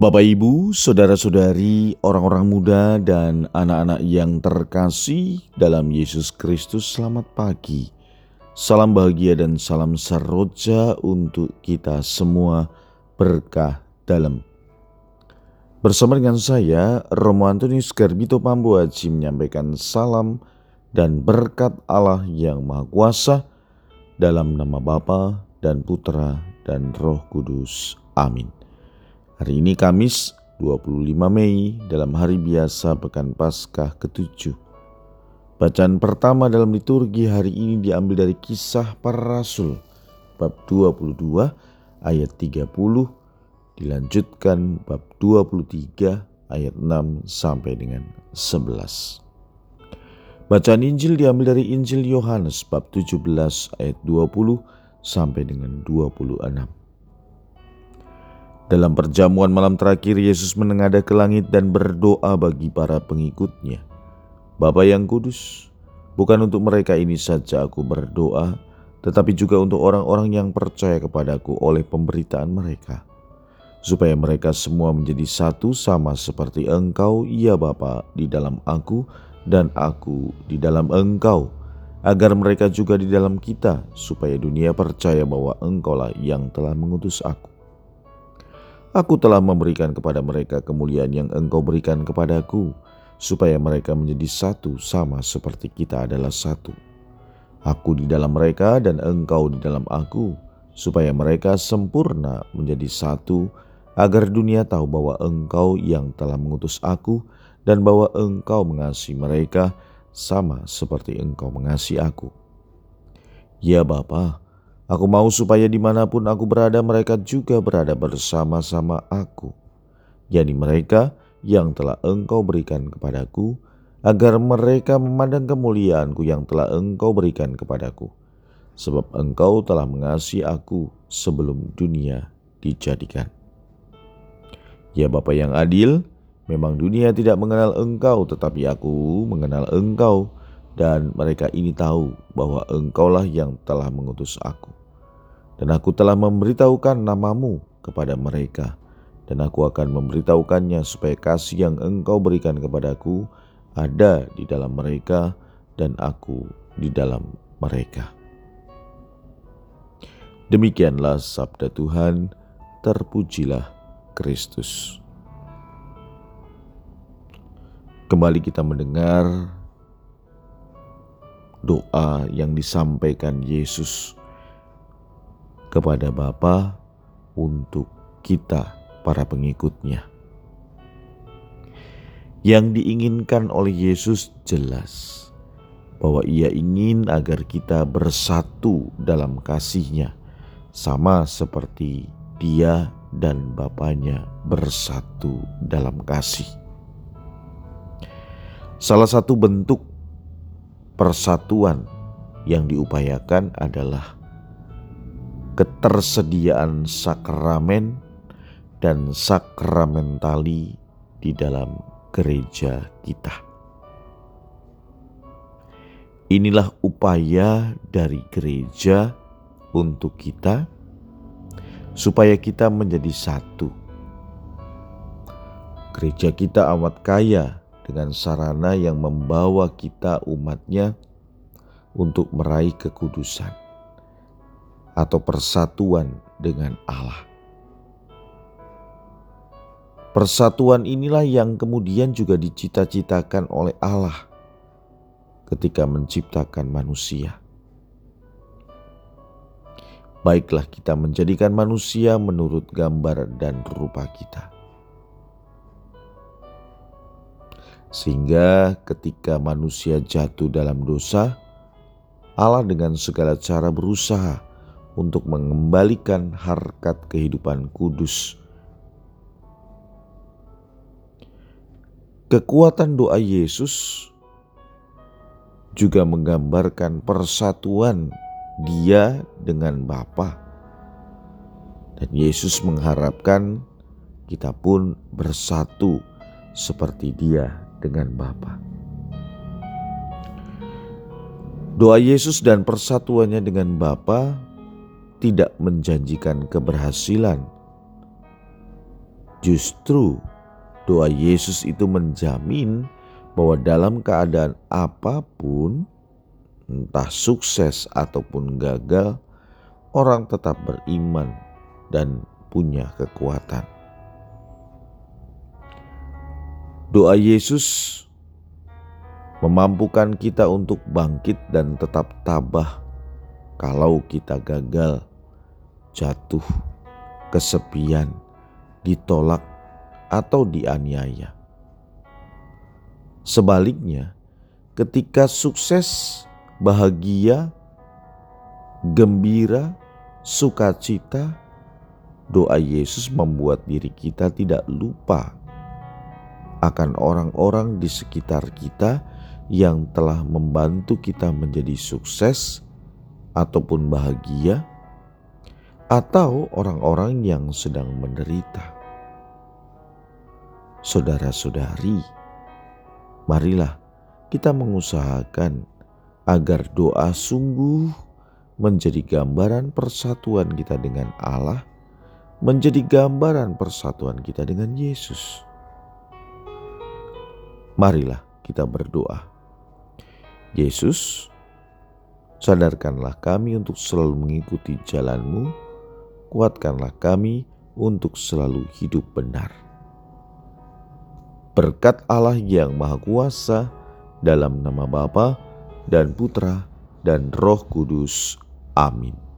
Bapak, Ibu, saudara-saudari, orang-orang muda, dan anak-anak yang terkasih dalam Yesus Kristus, selamat pagi. Salam bahagia dan salam saroja untuk kita semua berkah dalam. Bersama dengan saya, Romo Antonius Garbito Pambu Haji menyampaikan salam dan berkat Allah yang Maha Kuasa dalam nama Bapa dan Putra dan Roh Kudus. Amin. Hari ini Kamis 25 Mei dalam hari biasa Pekan Paskah ke-7. Bacaan pertama dalam liturgi hari ini diambil dari kisah para rasul bab 22 ayat 30 dilanjutkan bab 23 ayat 6 sampai dengan 11. Bacaan Injil diambil dari Injil Yohanes bab 17 ayat 20 sampai dengan 26. Dalam perjamuan malam terakhir, Yesus menengadah ke langit dan berdoa bagi para pengikutnya. Bapa yang kudus, bukan untuk mereka ini saja aku berdoa, tetapi juga untuk orang-orang yang percaya kepadaku oleh pemberitaan mereka. Supaya mereka semua menjadi satu sama seperti engkau, ya Bapa, di dalam aku dan aku di dalam engkau, agar mereka juga di dalam kita, supaya dunia percaya bahwa engkaulah yang telah mengutus aku. Aku telah memberikan kepada mereka kemuliaan yang engkau berikan kepadaku, supaya mereka menjadi satu sama seperti kita adalah satu. Aku di dalam mereka dan engkau di dalam aku, supaya mereka sempurna menjadi satu, agar dunia tahu bahwa engkau yang telah mengutus aku dan bahwa engkau mengasihi mereka sama seperti engkau mengasihi aku. Ya Bapa, Aku mau supaya di mana pun aku berada mereka juga berada bersama-sama aku. Jadi mereka yang telah engkau berikan kepadaku, agar mereka memandang kemuliaanku yang telah engkau berikan kepadaku. Sebab engkau telah mengasihi aku sebelum dunia dijadikan. Ya Bapa yang adil, memang dunia tidak mengenal engkau tetapi aku mengenal engkau dan mereka ini tahu bahwa engkaulah yang telah mengutus aku. Dan aku telah memberitahukan namamu kepada mereka, dan aku akan memberitahukannya supaya kasih yang engkau berikan kepadaku ada di dalam mereka, dan aku di dalam mereka. Demikianlah sabda Tuhan, terpujilah Kristus. Kembali kita mendengar doa yang disampaikan Yesus kepada Bapa untuk kita para pengikutnya. Yang diinginkan oleh Yesus jelas bahwa ia ingin agar kita bersatu dalam kasihnya sama seperti dia dan Bapaknya bersatu dalam kasih. Salah satu bentuk persatuan yang diupayakan adalah ketersediaan sakramen dan sakramentali di dalam gereja kita. Inilah upaya dari gereja untuk kita, supaya kita menjadi satu. Gereja kita amat kaya dengan sarana yang membawa kita umatnya untuk meraih kekudusan atau persatuan dengan Allah. Persatuan inilah yang kemudian juga dicita-citakan oleh Allah ketika menciptakan manusia. Baiklah, kita menjadikan manusia menurut gambar dan rupa kita, sehingga ketika manusia jatuh dalam dosa, Allah dengan segala cara berusaha untuk mengembalikan harkat kehidupan kudus. Kekuatan doa Yesus juga menggambarkan persatuan dia dengan Bapa. Dan Yesus mengharapkan kita pun bersatu seperti dia dengan Bapa. Doa Yesus dan persatuannya dengan Bapa tidak menjanjikan keberhasilan, Justru doa Yesus itu menjamin bahwa dalam keadaan apa pun, entah sukses ataupun gagal, orang tetap beriman dan punya kekuatan. Doa Yesus memampukan kita untuk bangkit dan tetap tabah kalau kita gagal, jatuh, kesepian, ditolak, atau dianiaya. Sebaliknya, ketika sukses, bahagia, gembira, sukacita, doa Yesus membuat diri kita tidak lupa akan orang-orang di sekitar kita yang telah membantu kita menjadi sukses ataupun bahagia, atau orang-orang yang sedang menderita. Saudara-saudari, marilah kita mengusahakan agar doa sungguh menjadi gambaran persatuan kita dengan Allah, menjadi gambaran persatuan kita dengan Yesus. Marilah kita berdoa. Yesus, sadarkanlah kami untuk selalu mengikuti jalan-Mu kuatkanlah kami untuk selalu hidup benar. Berkat Allah yang Maha Kuasa, dalam nama Bapa dan Putra dan Roh Kudus. Amin.